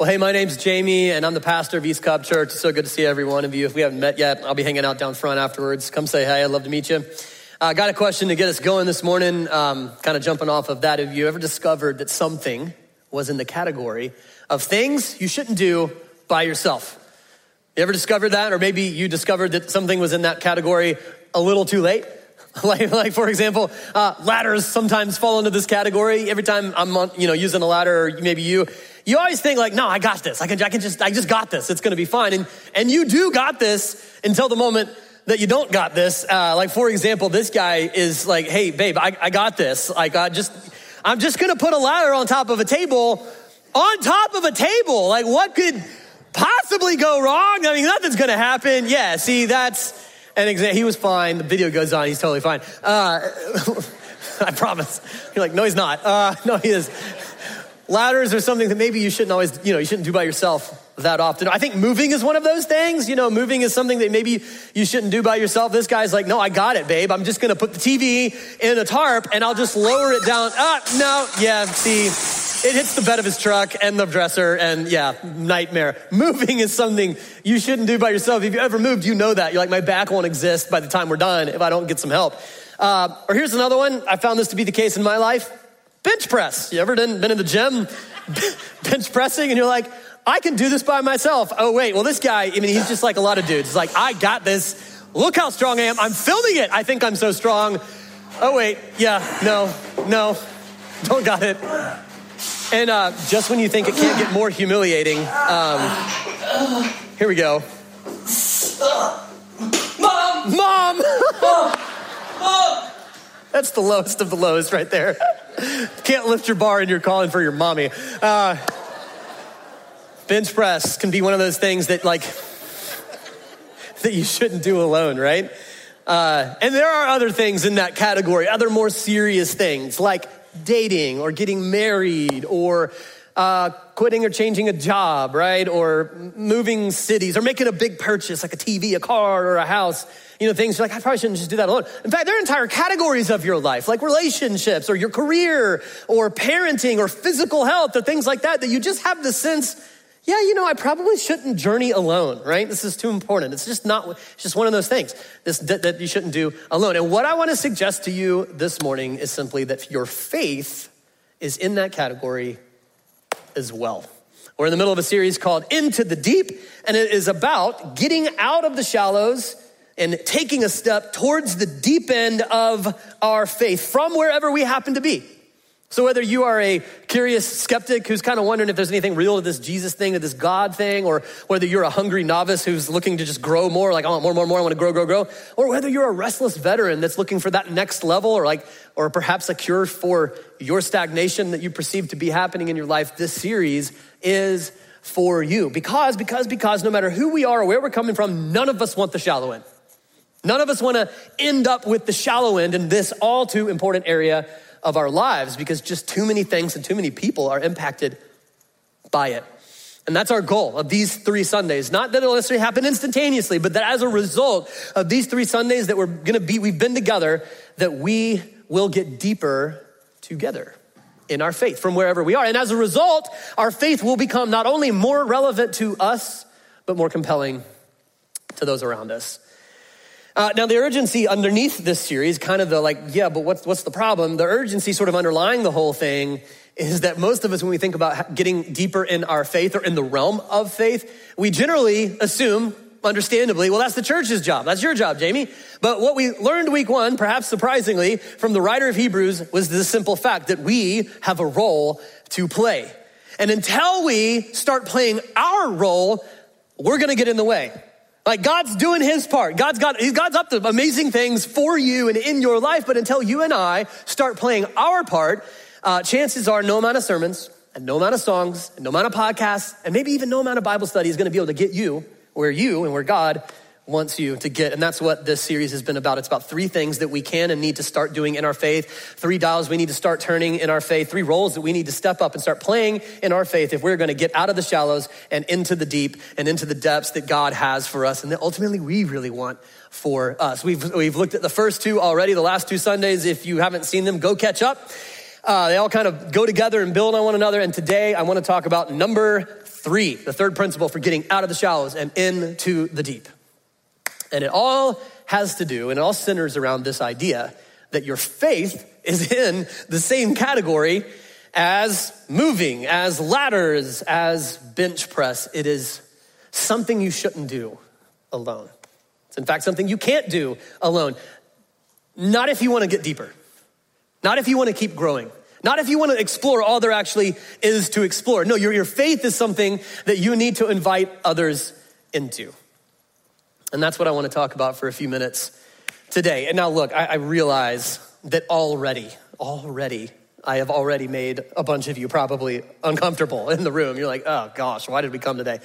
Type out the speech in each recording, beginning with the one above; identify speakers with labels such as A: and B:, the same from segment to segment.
A: Well, hey, my name's Jamey, and I'm the pastor of East Cobb Church. It's so good to see every one of you. If we haven't met yet, I'll be hanging out down front afterwards. Come say hi. I'd love to meet you. I uh, got a question to get us going this morning, um, kind of jumping off of that. Have you ever discovered that something was in the category of things you shouldn't do by yourself? You ever discovered that? Or maybe you discovered that something was in that category a little too late? like, like for example, uh, ladders sometimes fall into this category. Every time I'm on, you know, using a ladder, or maybe you, you always think like, no, I got this. I can, I can just, I just got this. It's going to be fine. And, and you do got this until the moment that you don't got this. Uh, like, for example, this guy is like, hey, babe, I, I got this. Like, I just, I'm just going to put a ladder on top of a table, on top of a table. Like, what could possibly go wrong? I mean, nothing's going to happen. Yeah, see, that's an example. He was fine. The video goes on. He's totally fine. Uh, I promise. You're like, no, he's not. Uh, no, he is. Ladders are something that maybe you shouldn't always, you know, you shouldn't do by yourself that often. I think moving is one of those things. You know, moving is something that maybe you shouldn't do by yourself. This guy's like, no, I got it, babe. I'm just going to put the TV in a tarp and I'll just lower it down. Ah, no, yeah, see, it hits the bed of his truck and the dresser and yeah, nightmare. Moving is something you shouldn't do by yourself. If you ever moved, you know that. You're like, my back won't exist by the time we're done if I don't get some help. Uh, or here's another one. I found this to be the case in my life. Bench press. You ever been, been in the gym bench pressing and you're like, I can do this by myself. Oh, wait, well, this guy, I mean, he's just like a lot of dudes. He's like, I got this. Look how strong I am. I'm filming it. I think I'm so strong. Oh, wait, yeah, no, no, don't got it. And uh, just when you think it can't get more humiliating, um, here we go.
B: Mom!
A: Mom!
B: Mom!
A: That's the lowest of the lows right there. Can't lift your bar and you're calling for your mommy. Uh, bench press can be one of those things that like that you shouldn't do alone, right? Uh, and there are other things in that category, other more serious things like dating or getting married or uh, quitting or changing a job, right? Or moving cities or making a big purchase like a TV, a car, or a house you know, things like, I probably shouldn't just do that alone. In fact, there are entire categories of your life, like relationships or your career or parenting or physical health or things like that, that you just have the sense, yeah, you know, I probably shouldn't journey alone, right? This is too important. It's just not, it's just one of those things this, that, that you shouldn't do alone. And what I want to suggest to you this morning is simply that your faith is in that category as well. We're in the middle of a series called Into the Deep, and it is about getting out of the shallows and taking a step towards the deep end of our faith from wherever we happen to be. So, whether you are a curious skeptic who's kind of wondering if there's anything real to this Jesus thing, to this God thing, or whether you're a hungry novice who's looking to just grow more, like I want more, more, more, I want to grow, grow, grow, or whether you're a restless veteran that's looking for that next level, or like, or perhaps a cure for your stagnation that you perceive to be happening in your life, this series is for you. Because, because, because no matter who we are or where we're coming from, none of us want the shallow end. None of us want to end up with the shallow end in this all too important area of our lives because just too many things and too many people are impacted by it. And that's our goal of these three Sundays. Not that it'll necessarily happen instantaneously, but that as a result of these three Sundays that we're gonna be, we've been together, that we will get deeper together in our faith from wherever we are. And as a result, our faith will become not only more relevant to us, but more compelling to those around us. Uh, now, the urgency underneath this series, kind of the like, yeah, but what's, what's the problem? The urgency sort of underlying the whole thing is that most of us, when we think about getting deeper in our faith or in the realm of faith, we generally assume, understandably, well, that's the church's job. That's your job, Jamey. But what we learned week one, perhaps surprisingly, from the writer of Hebrews was the simple fact that we have a role to play. And until we start playing our role, we're gonna get in the way. Like God's doing his part. God's got, God's up to amazing things for you and in your life. But until you and I start playing our part, uh, chances are no amount of sermons and no amount of songs and no amount of podcasts and maybe even no amount of Bible study is going to be able to get you where you and where God wants you to get. And that's what this series has been about. It's about three things that we can and need to start doing in our faith, three dials we need to start turning in our faith, three roles that we need to step up and start playing in our faith if we're going to get out of the shallows and into the deep and into the depths that God has for us and that ultimately we really want for us. We've, we've looked at the first two already, the last two Sundays. If you haven't seen them, go catch up. Uh, they all kind of go together and build on one another. And today I want to talk about number three, the third principle for getting out of the shallows and into the deep. And it all has to do, and it all centers around this idea that your faith is in the same category as moving, as ladders, as bench press. It is something you shouldn't do alone. It's in fact something you can't do alone. Not if you want to get deeper, not if you want to keep growing. Not if you want to explore all there actually is to explore. No, your, your faith is something that you need to invite others into. And that's what I want to talk about for a few minutes today. And now, look, I, I realize that already, already, I have already made a bunch of you probably uncomfortable in the room. You're like, oh gosh, why did we come today?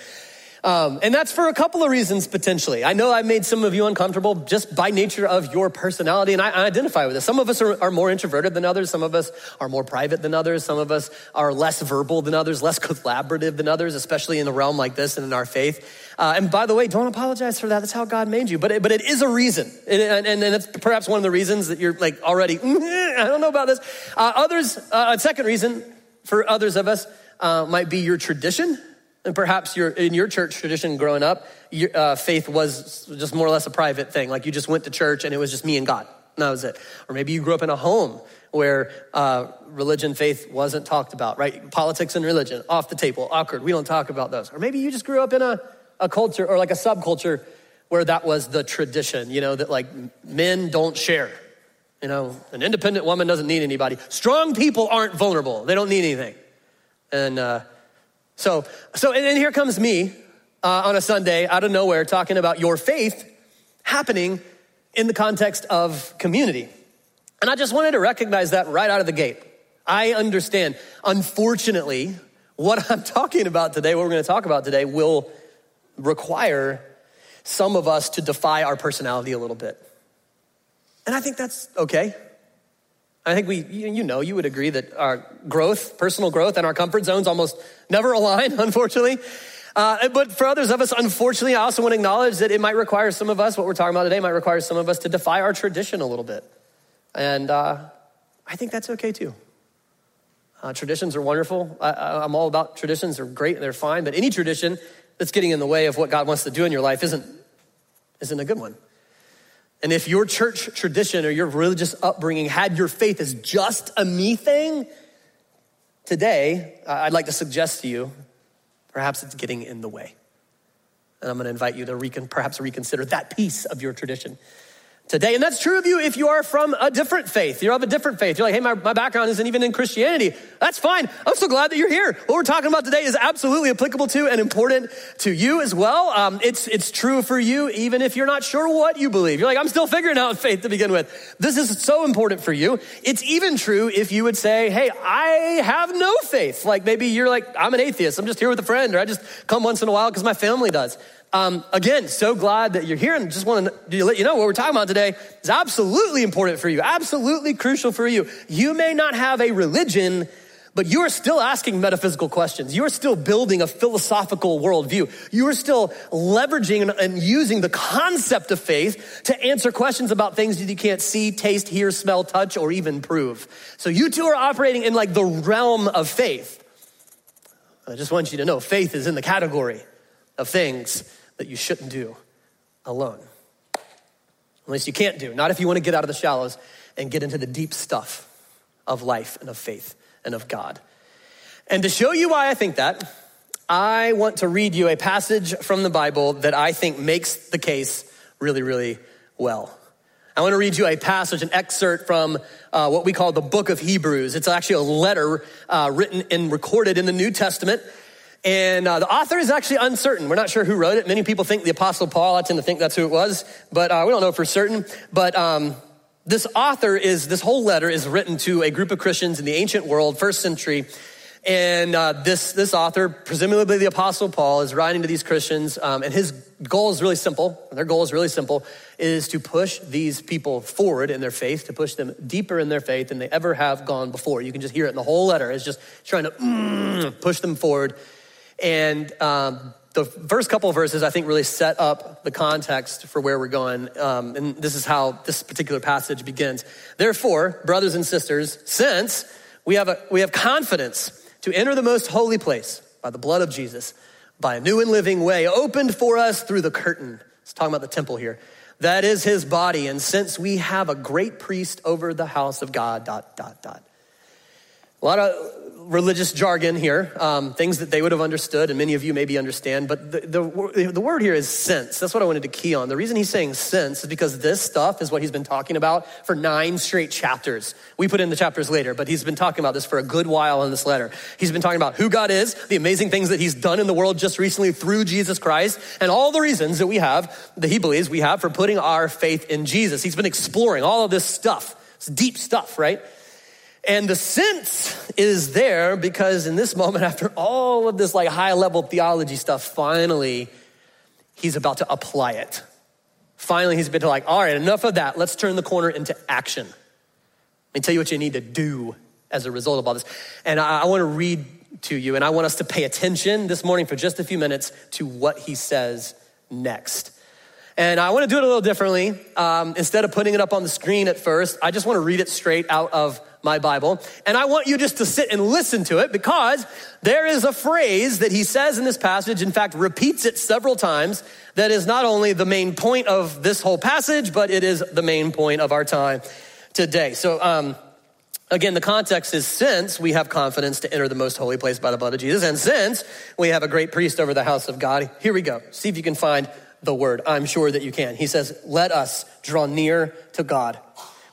A: Um, and that's for a couple of reasons potentially. I know I made some of you uncomfortable just by nature of your personality, and I, I identify with this. Some of us are, are, more introverted than others. Some of us are more private than others. Some of us are less verbal than others, less collaborative than others, especially in a realm like this and in our faith. Uh, and by the way, don't apologize for that. That's how God made you. But it, but it is a reason, and, and, and it's perhaps one of the reasons that you're like already. Mm, I don't know about this. Uh, others, uh, a second reason for others of us uh, might be your tradition and perhaps you're, in your church tradition growing up, your, uh, faith was just more or less a private thing. Like you just went to church and it was just me and God. And that was it. Or maybe you grew up in a home where uh, religion, faith wasn't talked about, right? Politics and religion, off the table, awkward. We don't talk about those. Or maybe you just grew up in a, a culture or like a subculture where that was the tradition, you know, that like men don't share. You know, an independent woman doesn't need anybody. Strong people aren't vulnerable, they don't need anything. And, uh, so, so and here comes me uh, on a Sunday out of nowhere talking about your faith happening in the context of community. And I just wanted to recognize that right out of the gate. I understand. Unfortunately, what I'm talking about today, what we're going to talk about today, will require some of us to defy our personality a little bit. And I think that's okay. I think we, you know, you would agree that our growth, personal growth, and our comfort zones almost never align, unfortunately. Uh, but for others of us, unfortunately, I also want to acknowledge that it might require some of us, what we're talking about today, might require some of us to defy our tradition a little bit. And uh, I think that's okay too. Uh, traditions are wonderful. I, am all about traditions. They're great and they're fine. But any tradition that's getting in the way of what God wants to do in your life isn't, isn't a good one. And if your church tradition or your religious upbringing had your faith as just a me thing, today I'd like to suggest to you perhaps it's getting in the way. And I'm going to invite you to recon, perhaps reconsider that piece of your tradition today. And that's true of you if you are from a different faith. You're of a different faith. You're like, hey, my, my background isn't even in Christianity. That's fine. I'm so glad that you're here. What we're talking about today is absolutely applicable to and important to you as well. Um, it's, it's true for you even if you're not sure what you believe. You're like, I'm still figuring out faith to begin with. This is so important for you. It's even true if you would say, hey, I have no faith. Like maybe you're like, I'm an atheist. I'm just here with a friend or I just come once in a while because my family does. Um, again, so glad that you're here and just want to let you know what we're talking about today is absolutely important for you, absolutely crucial for you. You may not have a religion, but you are still asking metaphysical questions. You are still building a philosophical worldview. You are still leveraging and using the concept of faith to answer questions about things that you can't see, taste, hear, smell, touch, or even prove. So you two are operating in like the realm of faith. I just want you to know faith is in the category of things that you shouldn't do alone. At least you can't do, not if you want to get out of the shallows and get into the deep stuff of life and of faith and of God. And to show you why I think that, I want to read you a passage from the Bible that I think makes the case really, really well. I want to read you a passage, an excerpt from uh, what we call the book of Hebrews. It's actually a letter uh, written and recorded in the New Testament. And uh, the author is actually uncertain. We're not sure who wrote it. Many people think the Apostle Paul. I tend to think that's who it was, but uh, we don't know for certain. But um, this author is, this whole letter is written to a group of Christians in the ancient world, first century. And uh, this, this author, presumably the Apostle Paul, is writing to these Christians, um, and his goal is really simple. Their goal is really simple, is to push these people forward in their faith, to push them deeper in their faith than they ever have gone before. You can just hear it in the whole letter. It's just trying to mm, push them forward and um, the first couple of verses, I think, really set up the context for where we're going. Um, and this is how this particular passage begins. Therefore, brothers and sisters, since we have, a, we have confidence to enter the most holy place by the blood of Jesus, by a new and living way opened for us through the curtain. It's talking about the temple here. That is his body. And since we have a great priest over the house of God, dot, dot, dot. A lot of religious jargon here, um, things that they would have understood, and many of you maybe understand, but the, the, the, word here is sense. That's what I wanted to key on. The reason he's saying sense is because this stuff is what he's been talking about for nine straight chapters. We put in the chapters later, but he's been talking about this for a good while in this letter. He's been talking about who God is, the amazing things that he's done in the world just recently through Jesus Christ, and all the reasons that we have, that he believes we have for putting our faith in Jesus. He's been exploring all of this stuff. It's deep stuff, right? And the sense is there because in this moment, after all of this like high level theology stuff, finally, he's about to apply it. Finally, he's been to like, all right, enough of that. Let's turn the corner into action. Let me tell you what you need to do as a result of all this. And I, I want to read to you, and I want us to pay attention this morning for just a few minutes to what he says next. And I want to do it a little differently. Um, instead of putting it up on the screen at first, I just want to read it straight out of my Bible. And I want you just to sit and listen to it because there is a phrase that he says in this passage, in fact, repeats it several times, that is not only the main point of this whole passage, but it is the main point of our time today. So, um, Again, the context is since we have confidence to enter the most holy place by the blood of Jesus, and since we have a great priest over the house of God, here we go. See if you can find the word. I'm sure that you can. He says, Let us draw near to God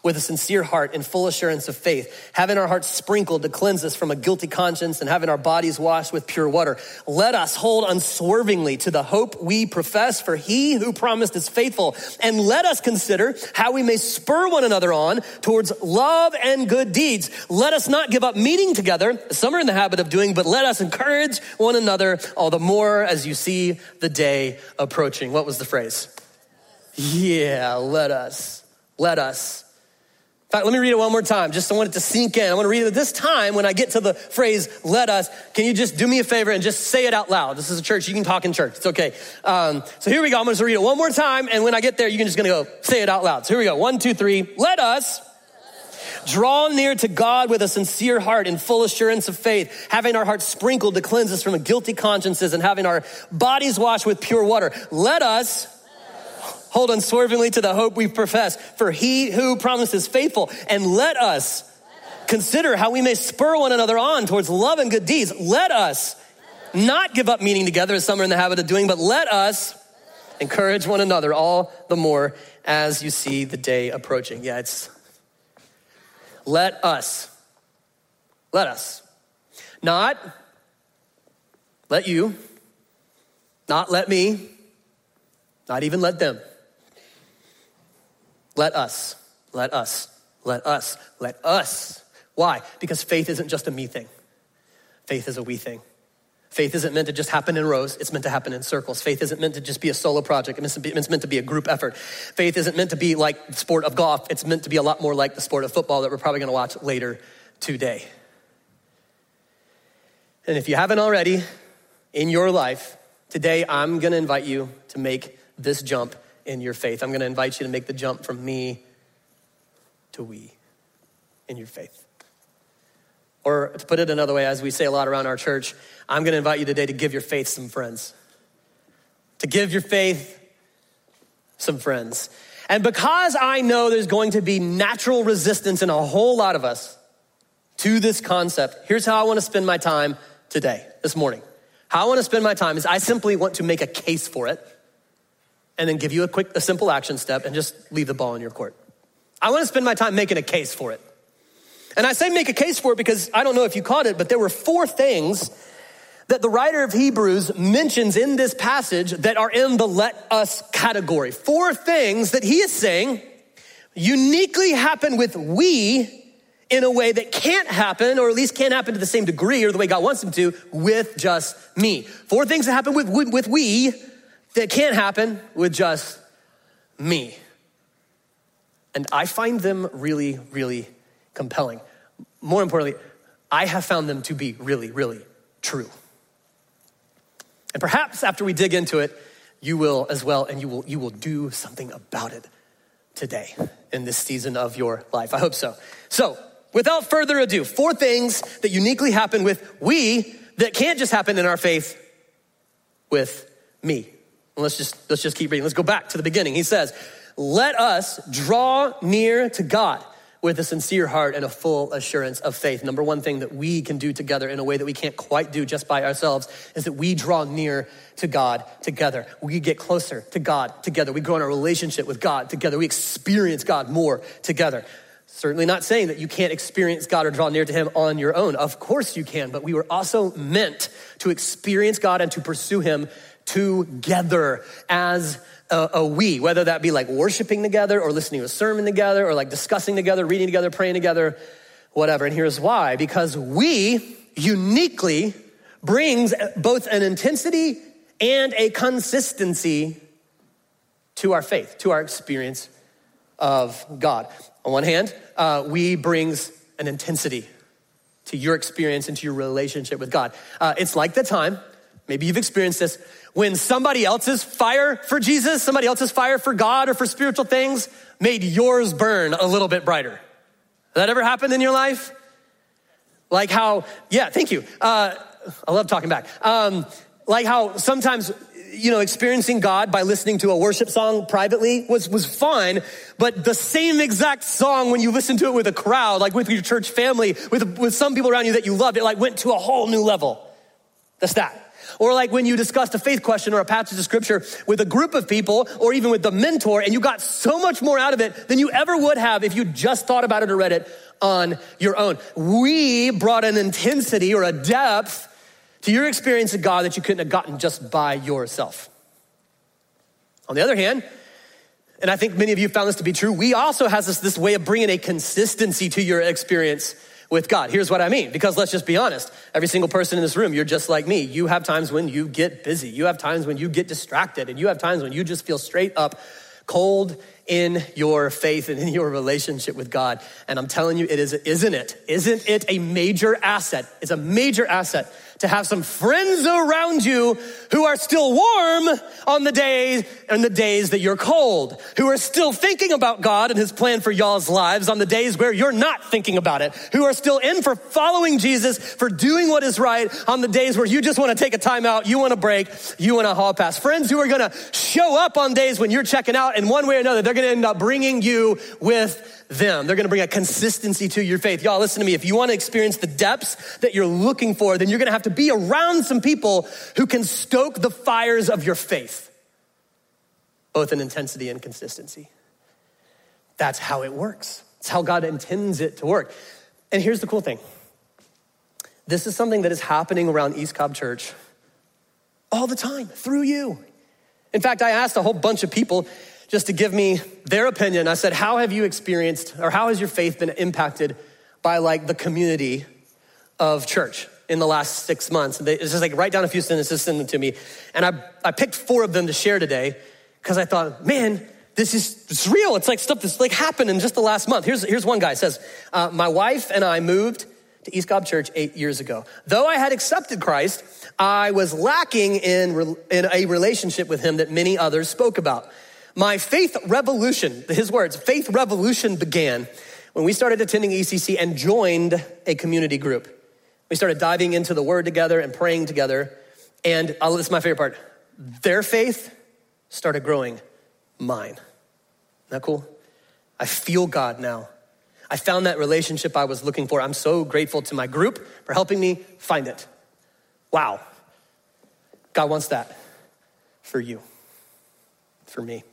A: with a sincere heart and full assurance of faith, having our hearts sprinkled to cleanse us from a guilty conscience and having our bodies washed with pure water. Let us hold unswervingly to the hope we profess, for he who promised is faithful. And let us consider how we may spur one another on towards love and good deeds. Let us not give up meeting together, some are in the habit of doing, but let us encourage one another all the more as you see the day approaching. What was the phrase? Yeah, let us. Let us fact, let me read it one more time. Just I want it to sink in. I want to read it this time when I get to the phrase, let us. Can you just do me a favor and just say it out loud? This is a church. You can talk in church. It's okay. Um, so here we go. I'm going to read it one more time. And when I get there, you're just going to go say it out loud. So here we go. One, two, three. Let us draw near to God with a sincere heart and full assurance of faith, having our hearts sprinkled to cleanse us from guilty consciences and having our bodies washed with pure water. Let us hold unswervingly to the hope we profess. For he who promises faithful, and let us consider how we may spur one another on towards love and good deeds. Let us not give up meeting together as some are in the habit of doing, but let us encourage one another all the more as you see the day approaching. Yeah, it's let us. Let us. Not let you, not let me, not even let them. Let us, let us, let us, let us. Why? Because faith isn't just a me thing, faith is a we thing. Faith isn't meant to just happen in rows, it's meant to happen in circles. Faith isn't meant to just be a solo project, it's meant to be a group effort. Faith isn't meant to be like the sport of golf, it's meant to be a lot more like the sport of football that we're probably gonna watch later today. And if you haven't already in your life, today I'm gonna invite you to make this jump in your faith. I'm going to invite you to make the jump from me to we in your faith. Or to put it another way, as we say a lot around our church, I'm going to invite you today to give your faith some friends. To give your faith some friends. And because I know there's going to be natural resistance in a whole lot of us to this concept, here's how I want to spend my time today, this morning. How I want to spend my time is I simply want to make a case for it and then give you a quick, a simple action step and just leave the ball in your court. I want to spend my time making a case for it. And I say make a case for it because I don't know if you caught it, but there were four things that the writer of Hebrews mentions in this passage that are in the let us category. Four things that he is saying uniquely happen with we in a way that can't happen, or at least can't happen to the same degree or the way God wants them to, with just me. Four things that happen with, with, with we that can't happen with just me. And I find them really, really compelling. More importantly, I have found them to be really, really true. And perhaps after we dig into it, you will as well, and you will, you will do something about it today in this season of your life. I hope so. So, without further ado, four things that uniquely happen with we that can't just happen in our faith with me. Let's just let's just keep reading. Let's go back to the beginning. He says, "Let us draw near to God with a sincere heart and a full assurance of faith." Number one thing that we can do together in a way that we can't quite do just by ourselves is that we draw near to God together. We get closer to God together. We grow in our relationship with God together. We experience God more together. Certainly not saying that you can't experience God or draw near to Him on your own. Of course you can, but we were also meant to experience God and to pursue Him together as a, a, we, whether that be like worshiping together or listening to a sermon together or like discussing together, reading together, praying together, whatever. And here's why because we uniquely brings both an intensity and a consistency to our faith, to our experience of God. On one hand, uh, we brings an intensity to your experience and to your relationship with God. Uh, it's like the time, maybe you've experienced this, when somebody else's fire for Jesus, somebody else's fire for God or for spiritual things made yours burn a little bit brighter. That ever happened in your life? Like how, yeah, thank you. Uh, I love talking back. Um, like how sometimes you know, experiencing God by listening to a worship song privately was, was fun, but the same exact song when you listen to it with a crowd, like with your church family, with, with some people around you that you loved, it like went to a whole new level. That's that. Or like when you discussed a faith question or a passage of scripture with a group of people or even with the mentor and you got so much more out of it than you ever would have if you just thought about it or read it on your own. We brought an intensity or a depth to your experience of God that you couldn't have gotten just by yourself. On the other hand, and I think many of you found this to be true, we also has this, this way of bringing a consistency to your experience with God. Here's what I mean, because let's just be honest. Every single person in this room, you're just like me. You have times when you get busy. You have times when you get distracted and you have times when you just feel straight up cold in your faith and in your relationship with God. And I'm telling you, it is, isn't it? Isn't it a major asset? It's a major asset to have some friends around you who are still warm on the days and the days that you're cold, who are still thinking about God and his plan for y'all's lives on the days where you're not thinking about it, who are still in for following Jesus, for doing what is right on the days where you just want to take a time out, you want to break, you want to hall pass. Friends who are going to show up on days when you're checking out and one way or another, they're going to end up bringing you with them. They're gonna bring a consistency to your faith. Y'all, listen to me. If you wanna experience the depths that you're looking for, then you're gonna have to be around some people who can stoke the fires of your faith, both in intensity and consistency. That's how it works. It's how God intends it to work. And here's the cool thing this is something that is happening around East Cobb Church all the time through you. In fact, I asked a whole bunch of people just to give me their opinion. I said, How have you experienced, or how has your faith been impacted by like the community of church in the last six months? And they, it's just like write down a few sentences, send them to me. And I, I picked four of them to share today because I thought, man, this is it's real. It's like stuff that's like happened in just the last month. Here's, here's one guy says, uh, My wife and I moved to East Cobb Church eight years ago. Though I had accepted Christ, I was lacking in, in a relationship with him that many others spoke about. My faith revolution, his words, faith revolution began when we started attending ECC and joined a community group. We started diving into the word together and praying together. And uh, this is my favorite part their faith started growing mine. Isn't that cool? I feel God now. I found that relationship I was looking for. I'm so grateful to my group for helping me find it. Wow. God wants that for you, for me.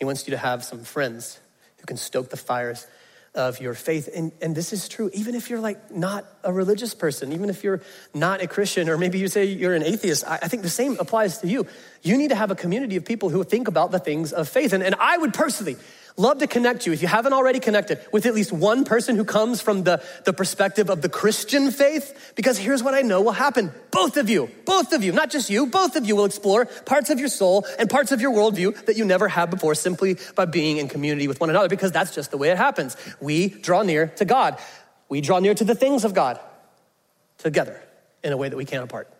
A: He wants you to have some friends who can stoke the fires of your faith. And, and this is true, even if you're like not a religious person, even if you're not a Christian, or maybe you say you're an atheist, I, I think the same applies to you. You need to have a community of people who think about the things of faith. And, and I would personally Love to connect you, if you haven't already connected, with at least one person who comes from the, the perspective of the Christian faith, because here's what I know will happen. Both of you, both of you, not just you, both of you will explore parts of your soul and parts of your worldview that you never had before simply by being in community with one another, because that's just the way it happens. We draw near to God. We draw near to the things of God together in a way that we can't apart,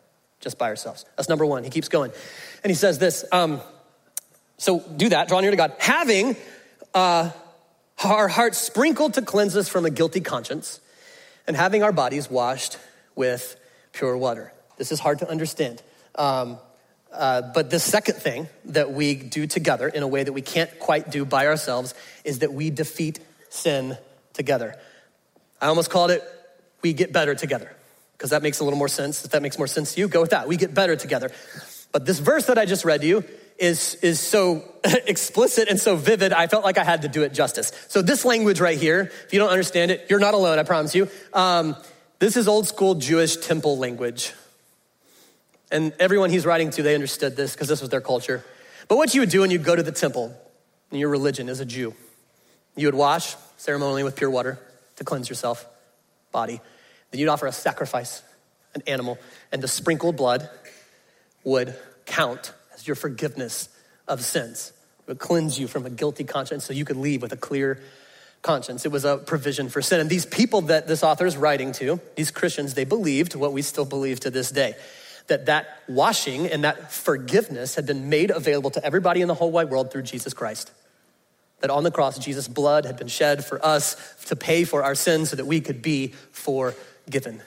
A: just by ourselves. That's number one. He keeps going. And he says this um, so do that, draw near to God, having uh, our hearts sprinkled to cleanse us from a guilty conscience, and having our bodies washed with pure water. This is hard to understand. Um, uh, but the second thing that we do together in a way that we can't quite do by ourselves is that we defeat sin together. I almost called it we get better together because that makes a little more sense. If that makes more sense to you, go with that. We get better together. But this verse that I just read to you is, is so explicit and so vivid, I felt like I had to do it justice. So, this language right here, if you don't understand it, you're not alone, I promise you. Um, this is old school Jewish temple language. And everyone he's writing to, they understood this because this was their culture. But what you would do when you go to the temple in your religion as a Jew, you would wash ceremonially with pure water to cleanse yourself, body. Then you'd offer a sacrifice, an animal, and the sprinkled blood would count as your forgiveness of sins. It would cleanse you from a guilty conscience so you could leave with a clear conscience. It was a provision for sin. And these people that this author is writing to, these Christians, they believed what we still believe to this day that that washing and that forgiveness had been made available to everybody in the whole wide world through Jesus Christ. That on the cross, Jesus' blood had been shed for us to pay for our sins so that we could be forgiven.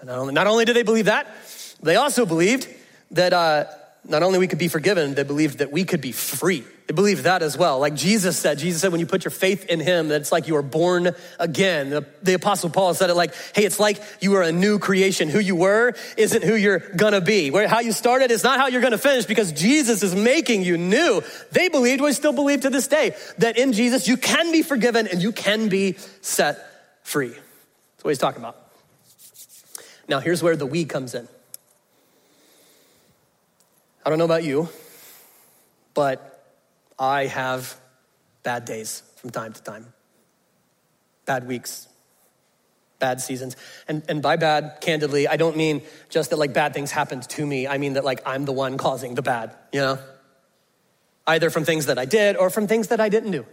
A: And not only, not only did they believe that, they also believed that uh, not only we could be forgiven, they believed that we could be free. They believed that as well. Like Jesus said, Jesus said, when you put your faith in him, that it's like you are born again. The, the, apostle Paul said it like, hey, it's like you are a new creation. Who you were isn't who you're gonna be. Where, how you started is not how you're gonna finish because Jesus is making you new. They believed, we still believe to this day, that in Jesus you can be forgiven and you can be set free. That's what he's talking about. Now here's where the we comes in. I don't know about you, but I have bad days from time to time, bad weeks, bad seasons. And, and by bad, candidly, I don't mean just that like bad things happened to me. I mean that like I'm the one causing the bad, you know? Either from things that I did or from things that I didn't do.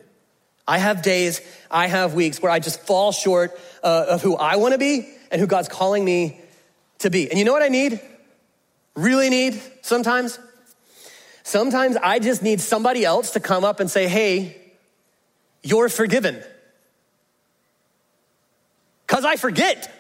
A: I have days, I have weeks where I just fall short uh, of who I wanna be and who God's calling me to be. And you know what I need? Really need sometimes? Sometimes I just need somebody else to come up and say, hey, you're forgiven. Because I forget.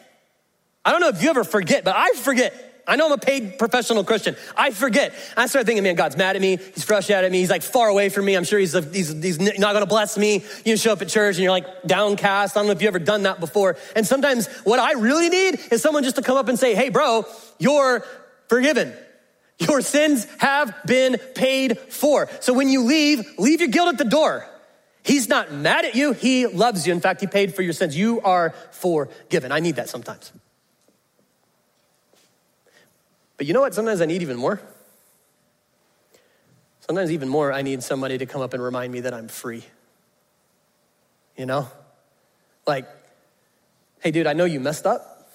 A: I don't know if you ever forget, but I forget. I know I'm a paid professional Christian. I forget. I start thinking, man, God's mad at me. He's frustrated at me. He's like far away from me. I'm sure he's, he's, he's not going to bless me. You show up at church and you're like downcast. I don't know if you've ever done that before. And sometimes what I really need is someone just to come up and say, hey, bro, you're forgiven. Your sins have been paid for. So when you leave, leave your guilt at the door. He's not mad at you. He loves you. In fact, he paid for your sins. You are forgiven. I need that sometimes. But you know what? Sometimes I need even more. Sometimes, even more, I need somebody to come up and remind me that I'm free. You know? Like, hey, dude, I know you messed up.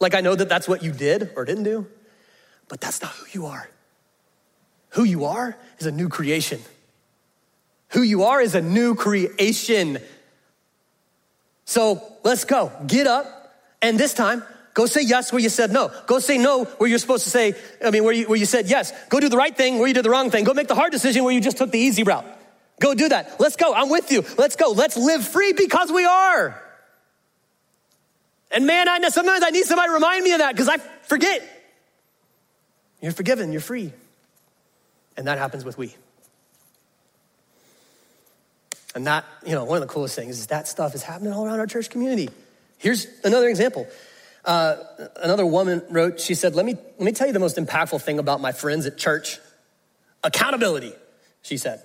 A: Like, I know that that's what you did or didn't do but that's not who you are. Who you are is a new creation. Who you are is a new creation. So let's go. Get up, and this time, go say yes where you said no. Go say no where you're supposed to say, I mean, where you, where you said yes. Go do the right thing where you did the wrong thing. Go make the hard decision where you just took the easy route. Go do that. Let's go. I'm with you. Let's go. Let's live free because we are. And man, I know sometimes I need somebody to remind me of that because I forget. You're forgiven, you're free. And that happens with we. And that, you know, one of the coolest things is that stuff is happening all around our church community. Here's another example. Uh, another woman wrote, she said, let me, let me tell you the most impactful thing about my friends at church accountability, she said.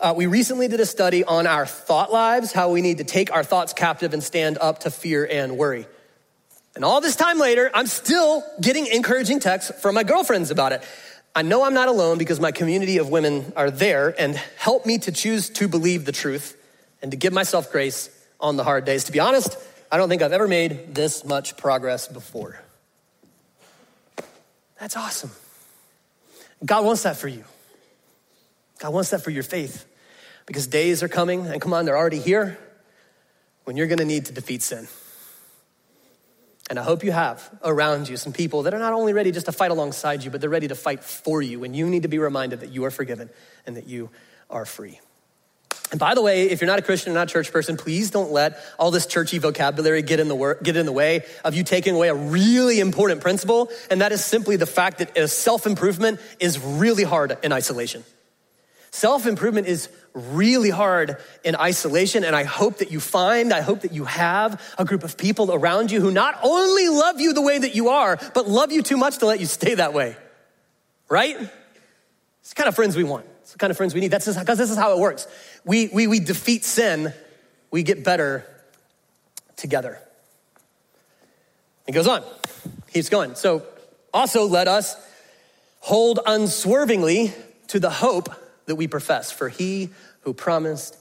A: Uh, we recently did a study on our thought lives, how we need to take our thoughts captive and stand up to fear and worry. And all this time later, I'm still getting encouraging texts from my girlfriends about it. I know I'm not alone because my community of women are there and help me to choose to believe the truth and to give myself grace on the hard days. To be honest, I don't think I've ever made this much progress before. That's awesome. God wants that for you. God wants that for your faith because days are coming, and come on, they're already here, when you're gonna need to defeat sin. And I hope you have around you some people that are not only ready just to fight alongside you, but they're ready to fight for you. And you need to be reminded that you are forgiven and that you are free. And by the way, if you're not a Christian or not a church person, please don't let all this churchy vocabulary get in the wor- get in the way of you taking away a really important principle, and that is simply the fact that uh, self-improvement is really hard in isolation. Self-improvement is really hard in isolation, and I hope that you find, I hope that you have a group of people around you who not only love you the way that you are, but love you too much to let you stay that way. Right? It's the kind of friends we want. It's the kind of friends we need. That's because this is how it works. We, we, we defeat sin, we get better together. He goes on, keeps going. So, also let us hold unswervingly to the hope that we profess, for he who promised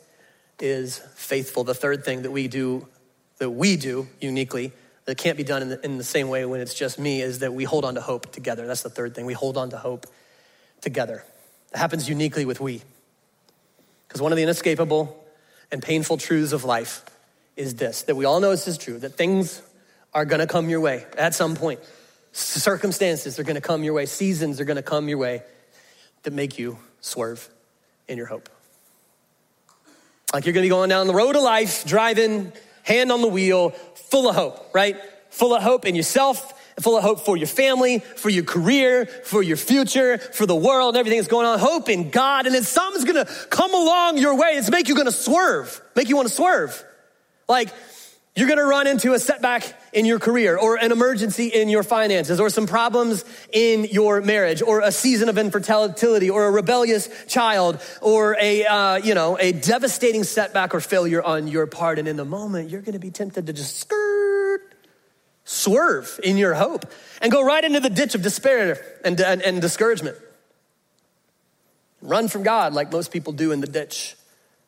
A: is faithful. The third thing that we do, that we do uniquely, that can't be done in the, in the same way when it's just me, is that we hold on to hope together. That's the third thing. We hold on to hope together. It happens uniquely with we. Because one of the inescapable and painful truths of life is this that we all know this is true, that things are gonna come your way at some point. Circumstances are gonna come your way, seasons are gonna come your way that make you swerve in your hope. Like you're gonna be going down the road of life, driving, hand on the wheel, full of hope, right? Full of hope in yourself full of hope for your family, for your career, for your future, for the world, everything that's going on. Hope in God. And then something's gonna come along your way. It's make you gonna swerve, make you wanna swerve. Like, you're gonna run into a setback in your career, or an emergency in your finances, or some problems in your marriage, or a season of infertility, or a rebellious child, or a uh, you know a devastating setback or failure on your part. And in the moment, you're gonna be tempted to just skirt swerve in your hope and go right into the ditch of despair and, and, and, discouragement. Run from God like most people do in the ditch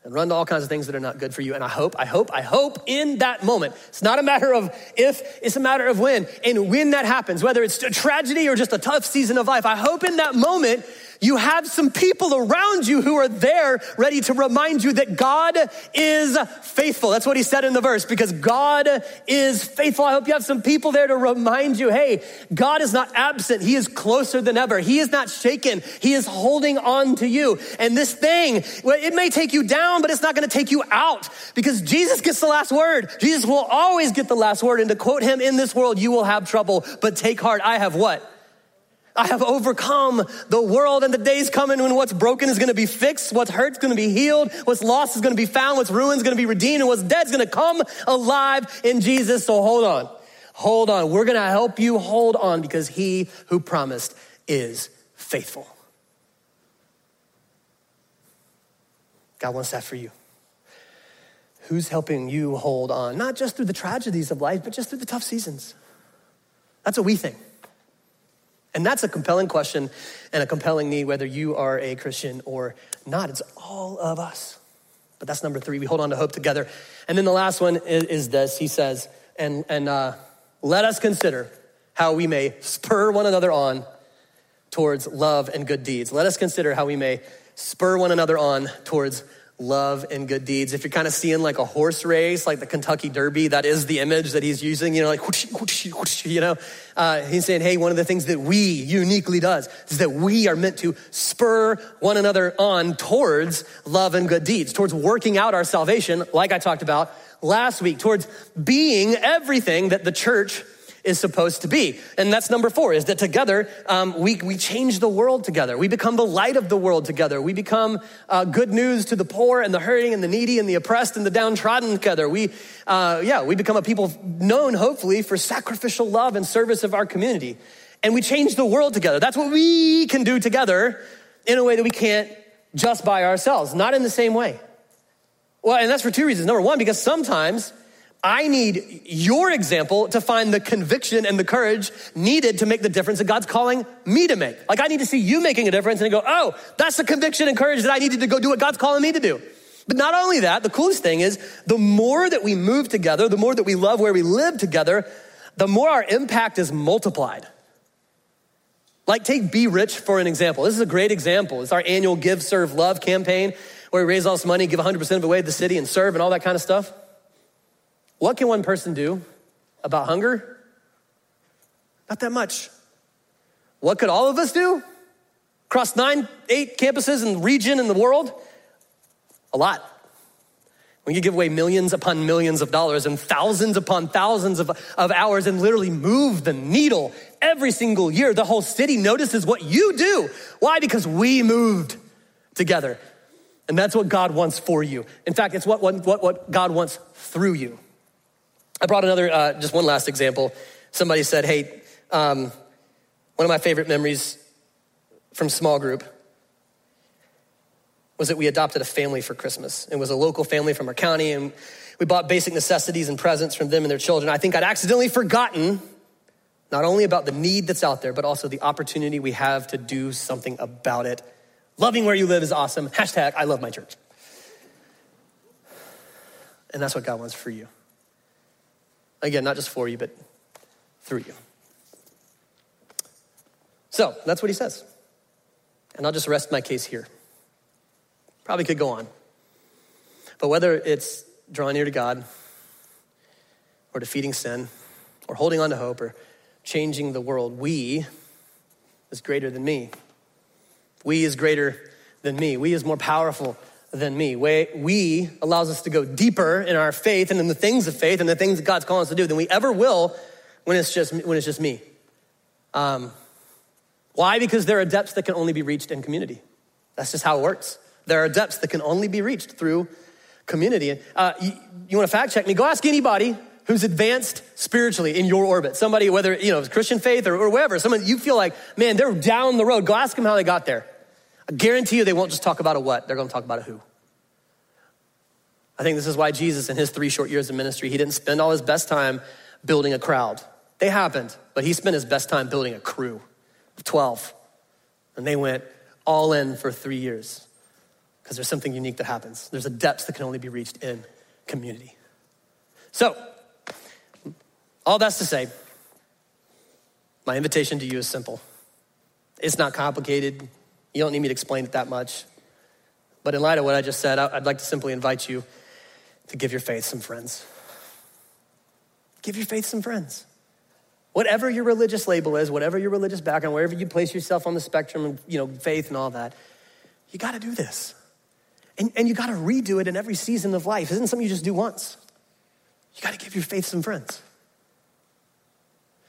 A: and run to all kinds of things that are not good for you. And I hope, I hope, I hope in that moment. It's not a matter of if, it's a matter of when. And when that happens, whether it's a tragedy or just a tough season of life, I hope in that moment you have some people around you who are there ready to remind you that God is faithful. That's what he said in the verse, because God is faithful. I hope you have some people there to remind you, hey, God is not absent. He is closer than ever. He is not shaken. He is holding on to you. And this thing, it may take you down, but it's not going to take you out because Jesus gets the last word. Jesus will always get the last word. And to quote him, in this world, you will have trouble, but take heart. I have what? I have overcome the world and the days coming when what's broken is going to be fixed, what's hurt is going to be healed, what's lost is going to be found, what's ruined is going to be redeemed, and what's dead is going to come alive in Jesus. So hold on. Hold on. We're going to help you hold on because he who promised is faithful. God wants that for you. Who's helping you hold on? Not just through the tragedies of life, but just through the tough seasons. That's what we think. And that's a compelling question and a compelling need, whether you are a Christian or not. It's all of us. But that's number three. We hold on to hope together. And then the last one is, is this He says, and, and uh, let us consider how we may spur one another on towards love and good deeds. Let us consider how we may spur one another on towards love and good deeds. If you're kind of seeing like a horse race, like the Kentucky Derby, that is the image that he's using, you know, like, whoosh, whoosh, whoosh, you know, uh, he's saying, hey, one of the things that we uniquely does is that we are meant to spur one another on towards love and good deeds, towards working out our salvation, like I talked about last week, towards being everything that the church is supposed to be. And that's number four, is that together um, we, we change the world together. We become the light of the world together. We become uh, good news to the poor and the hurting and the needy and the oppressed and the downtrodden together. We, uh, yeah, we become a people known, hopefully, for sacrificial love and service of our community. And we change the world together. That's what we can do together in a way that we can't just by ourselves, not in the same way. Well, and that's for two reasons. Number one, because sometimes I need your example to find the conviction and the courage needed to make the difference that God's calling me to make. Like I need to see you making a difference and go, oh, that's the conviction and courage that I needed to go do what God's calling me to do. But not only that, the coolest thing is the more that we move together, the more that we love where we live together, the more our impact is multiplied. Like take Be Rich for an example. This is a great example. It's our annual Give, Serve, Love campaign where we raise all this money, give 100% of it away to the city and serve and all that kind of stuff. What can one person do about hunger? Not that much. What could all of us do? Across nine, eight campuses and region in the world? A lot. When you give away millions upon millions of dollars and thousands upon thousands of, of hours and literally move the needle every single year. The whole city notices what you do. Why? Because we moved together. And that's what God wants for you. In fact, it's what, what, what God wants through you. I brought another, uh, just one last example. Somebody said, hey, um, one of my favorite memories from small group was that we adopted a family for Christmas. It was a local family from our county, and we bought basic necessities and presents from them and their children. I think I'd accidentally forgotten not only about the need that's out there, but also the opportunity we have to do something about it. Loving where you live is awesome. Hashtag, I love my church. And that's what God wants for you. Again, not just for you, but through you. So that's what he says. And I'll just rest my case here. Probably could go on. But whether it's drawing near to God, or defeating sin, or holding on to hope, or changing the world, we is greater than me. We is greater than me. We is more powerful than me. We, we allows us to go deeper in our faith and in the things of faith and the things that God's calling us to do than we ever will when it's just, when it's just me. Um, why? Because there are depths that can only be reached in community. That's just how it works. There are depths that can only be reached through community. Uh, you, you want to fact check me? Go ask anybody who's advanced spiritually in your orbit. Somebody, whether, you know, Christian faith or, or someone you feel like, man, they're down the road. Go ask them how they got there. I guarantee you they won't just talk about a what, they're going to talk about a who. I think this is why Jesus, in his three short years of ministry, he didn't spend all his best time building a crowd. They happened, but he spent his best time building a crew of 12. And they went all in for three years because there's something unique that happens. There's a depth that can only be reached in community. So, all that's to say, my invitation to you is simple. It's not complicated. You don't need me to explain it that much. But in light of what I just said, I'd like to simply invite you to give your faith some friends. Give your faith some friends. Whatever your religious label is, whatever your religious background, wherever you place yourself on the spectrum of you know, faith and all that, you got to do this. And, and you got to redo it in every season of life. It isn't something you just do once. You got to give your faith some friends.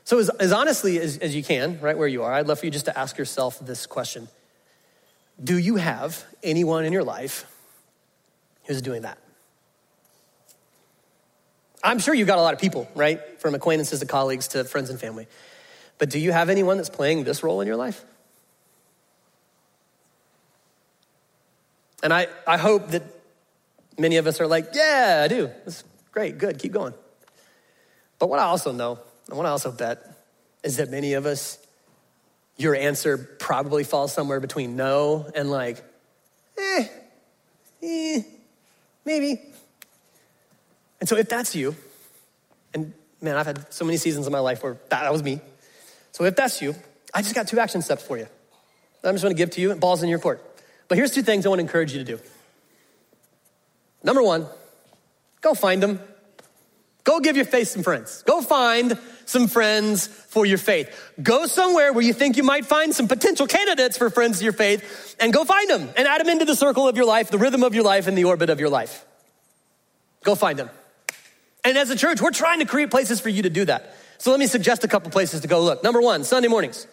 A: So, as, as honestly as, as you can, right where you are, I'd love for you just to ask yourself this question Do you have anyone in your life who's doing that? I'm sure you've got a lot of people, right? From acquaintances to colleagues to friends and family. But do you have anyone that's playing this role in your life? And I, I hope that many of us are like, yeah, I do. That's great, good, keep going. But what I also know, and what I also bet, is that many of us, your answer probably falls somewhere between no and like, eh, eh, maybe. And so if that's you, and man, I've had so many seasons in my life where that was me. So if that's you, I just got two action steps for you. I'm just gonna give to you, and balls in your court. But here's two things I wanna encourage you to do. Number one, go find them. Go give your faith some friends. Go find some friends for your faith. Go somewhere where you think you might find some potential candidates for friends of your faith and go find them and add them into the circle of your life, the rhythm of your life, and the orbit of your life. Go find them. And as a church, we're trying to create places for you to do that. So let me suggest a couple places to go look. Number one, Sunday mornings.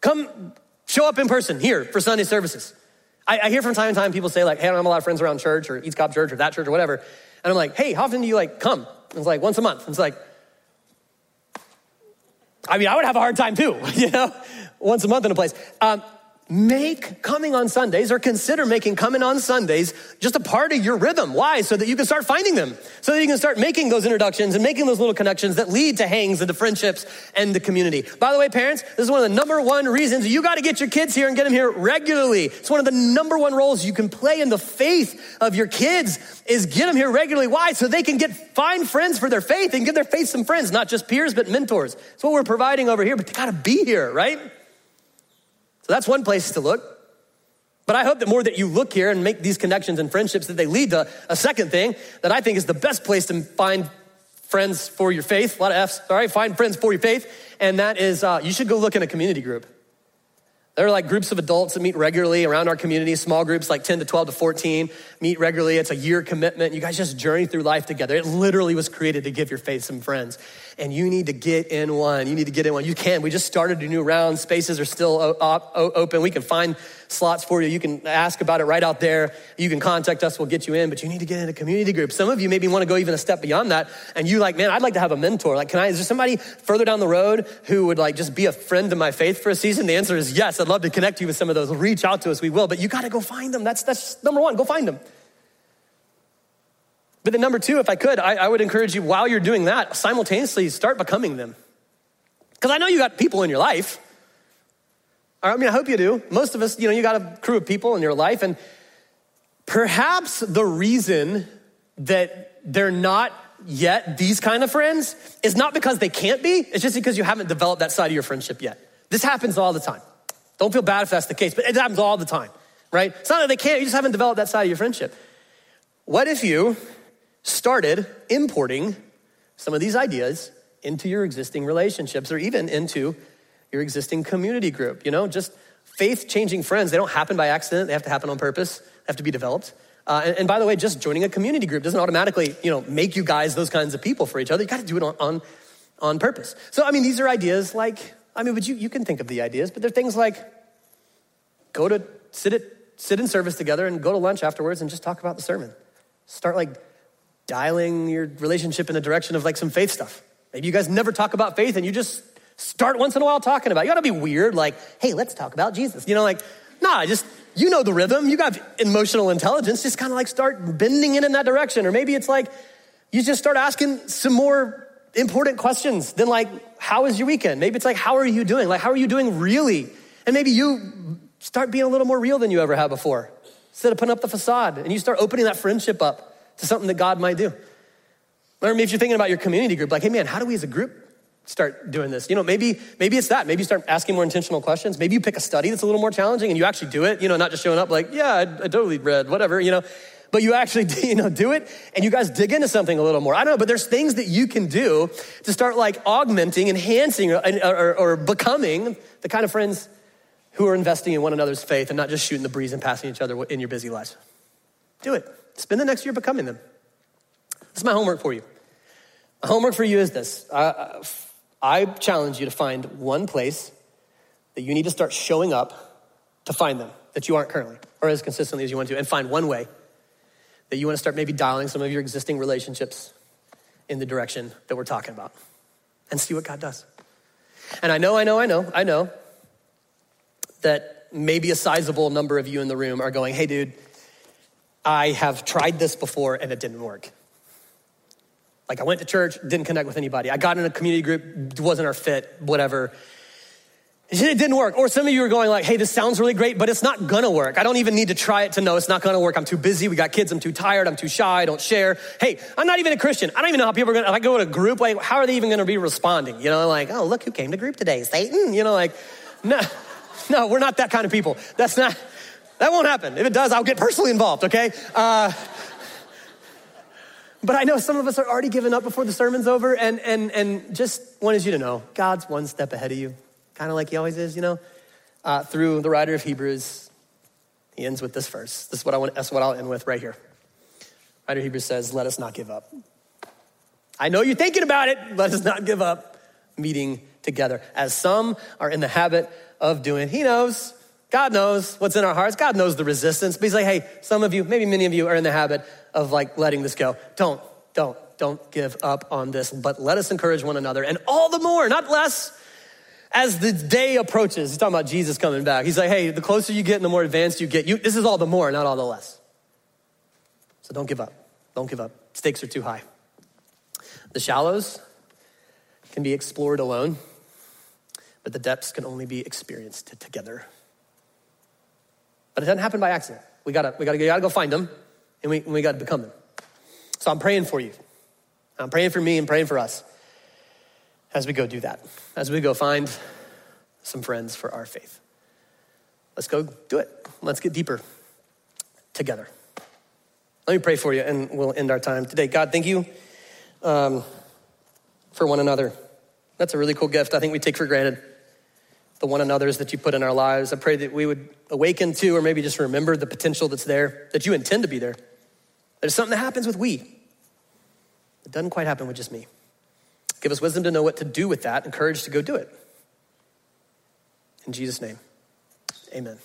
A: Come show up in person here for Sunday services. I, I hear from time to time people say like, hey, I don't have a lot of friends around church or East Cobb Church or that church or whatever. And I'm like, hey, how often do you like come? And it's like once a month. And it's like, I mean, I would have a hard time too, you know, once a month in a place. Um, make coming on Sundays or consider making coming on Sundays just a part of your rhythm. Why? So that you can start finding them, so that you can start making those introductions and making those little connections that lead to hangs and to friendships and the community. By the way, parents, this is one of the number one reasons you got to get your kids here and get them here regularly. It's one of the number one roles you can play in the faith of your kids is get them here regularly. Why? So they can get find friends for their faith and give their faith some friends, not just peers, but mentors. It's what we're providing over here, but they got to be here, right? So that's one place to look. But I hope that more that you look here and make these connections and friendships that they lead to a second thing that I think is the best place to find friends for your faith. A lot of F's, sorry, find friends for your faith. And that is uh, you should go look in a community group. There are like groups of adults that meet regularly around our community, small groups like 10 to 12 to 14 meet regularly. It's a year commitment. You guys just journey through life together. It literally was created to give your faith some friends. And you need to get in one. You need to get in one. You can. We just started a new round. Spaces are still open. We can find slots for you. You can ask about it right out there. You can contact us. We'll get you in, but you need to get in a community group. Some of you maybe want to go even a step beyond that. And you like, man, I'd like to have a mentor. Like, can I, is there somebody further down the road who would like just be a friend to my faith for a season? The answer is yes. I'd love to connect you with some of those. Reach out to us. We will, but you got to go find them. That's, that's number one. Go find them. But then, number two, if I could, I, I would encourage you while you're doing that, simultaneously start becoming them. Because I know you got people in your life. I mean, I hope you do. Most of us, you know, you got a crew of people in your life, and perhaps the reason that they're not yet these kind of friends is not because they can't be, it's just because you haven't developed that side of your friendship yet. This happens all the time. Don't feel bad if that's the case, but it happens all the time, right? It's not that they can't, you just haven't developed that side of your friendship. What if you started importing some of these ideas into your existing relationships or even into your existing community group. You know, just faith changing friends, they don't happen by accident, they have to happen on purpose, they have to be developed. Uh, and, and, by the way, just joining a community group doesn't automatically, you know, make you guys those kinds of people for each other. You got to do it on, on, on purpose. So, I mean, these are ideas like, I mean, but you, you can think of the ideas, but they're things like go to sit at, sit in service together and go to lunch afterwards and just talk about the sermon. Start like dialing your relationship in the direction of like some faith stuff. Maybe you guys never talk about faith and you just start once in a while talking about it. You gotta be weird, like, hey, let's talk about Jesus. You know, like, nah, just, you know the rhythm. You got emotional intelligence. Just kind of like start bending it in that direction. Or maybe it's like you just start asking some more important questions than like, how was your weekend? Maybe it's like, how are you doing? Like, how are you doing really? And maybe you start being a little more real than you ever have before. Instead of putting up the facade and you start opening that friendship up to something that God might do. Or maybe if you're thinking about your community group, like, hey man, how do we as a group start doing this? You know, maybe maybe it's that. Maybe you start asking more intentional questions. Maybe you pick a study that's a little more challenging and you actually do it. You know, not just showing up like, yeah, I, I totally read whatever. You know, but you actually you know do it and you guys dig into something a little more. I don't know, but there's things that you can do to start like augmenting, enhancing, or, or, or becoming the kind of friends who are investing in one another's faith and not just shooting the breeze and passing each other in your busy lives. Do it. Spend the next year becoming them. This is my homework for you. My homework for you is this I, I challenge you to find one place that you need to start showing up to find them that you aren't currently, or as consistently as you want to, and find one way that you want to start maybe dialing some of your existing relationships in the direction that we're talking about and see what God does. And I know, I know, I know, I know that maybe a sizable number of you in the room are going, hey, dude, I have tried this before and it didn't work. Like I went to church, didn't connect with anybody. I got in a community group, wasn't our fit, whatever. It didn't work. Or some of you are going like, hey, this sounds really great, but it's not gonna work. I don't even need to try it to know it's not gonna work. I'm too busy. We got kids. I'm too tired. I'm too shy. I don't share. Hey, I'm not even a Christian. I don't even know how people are gonna, if I go to a group, like, how are they even gonna be responding? You know, like, oh, look who came to group today, Satan. You know, like, no, no, we're not that kind of people. That's not, that won't happen. If it does, I'll get personally involved, okay? Uh, but I know some of us are already giving up before the sermon's over, and, and, and just wanted you to know God's one step ahead of you, kind of like He always is, you know? Uh, through the writer of Hebrews, he ends with this verse. This is what I want, that's what I'll end with right here. Writer of Hebrews says, Let us not give up. I know you're thinking about it, let us not give up meeting together, as some are in the habit of doing. He knows, God knows what's in our hearts. God knows the resistance. But he's like, hey, some of you, maybe many of you are in the habit of like letting this go. Don't, don't, don't give up on this, but let us encourage one another. And all the more, not less, as the day approaches. He's talking about Jesus coming back. He's like, hey, the closer you get and the more advanced you get, you, this is all the more, not all the less. So don't give up. Don't give up. Stakes are too high. The shallows can be explored alone, but the depths can only be experienced together. But it doesn't happen by accident. We gotta, we gotta, we gotta go find them and we, and we gotta become them. So I'm praying for you. I'm praying for me and praying for us as we go do that, as we go find some friends for our faith. Let's go do it. Let's get deeper together. Let me pray for you and we'll end our time today. God, thank you um, for one another. That's a really cool gift I think we take for granted. The one another's that you put in our lives. I pray that we would awaken to, or maybe just remember the potential that's there, that you intend to be there. There's something that happens with we. It doesn't quite happen with just me. Give us wisdom to know what to do with that and courage to go do it. In Jesus' name, amen.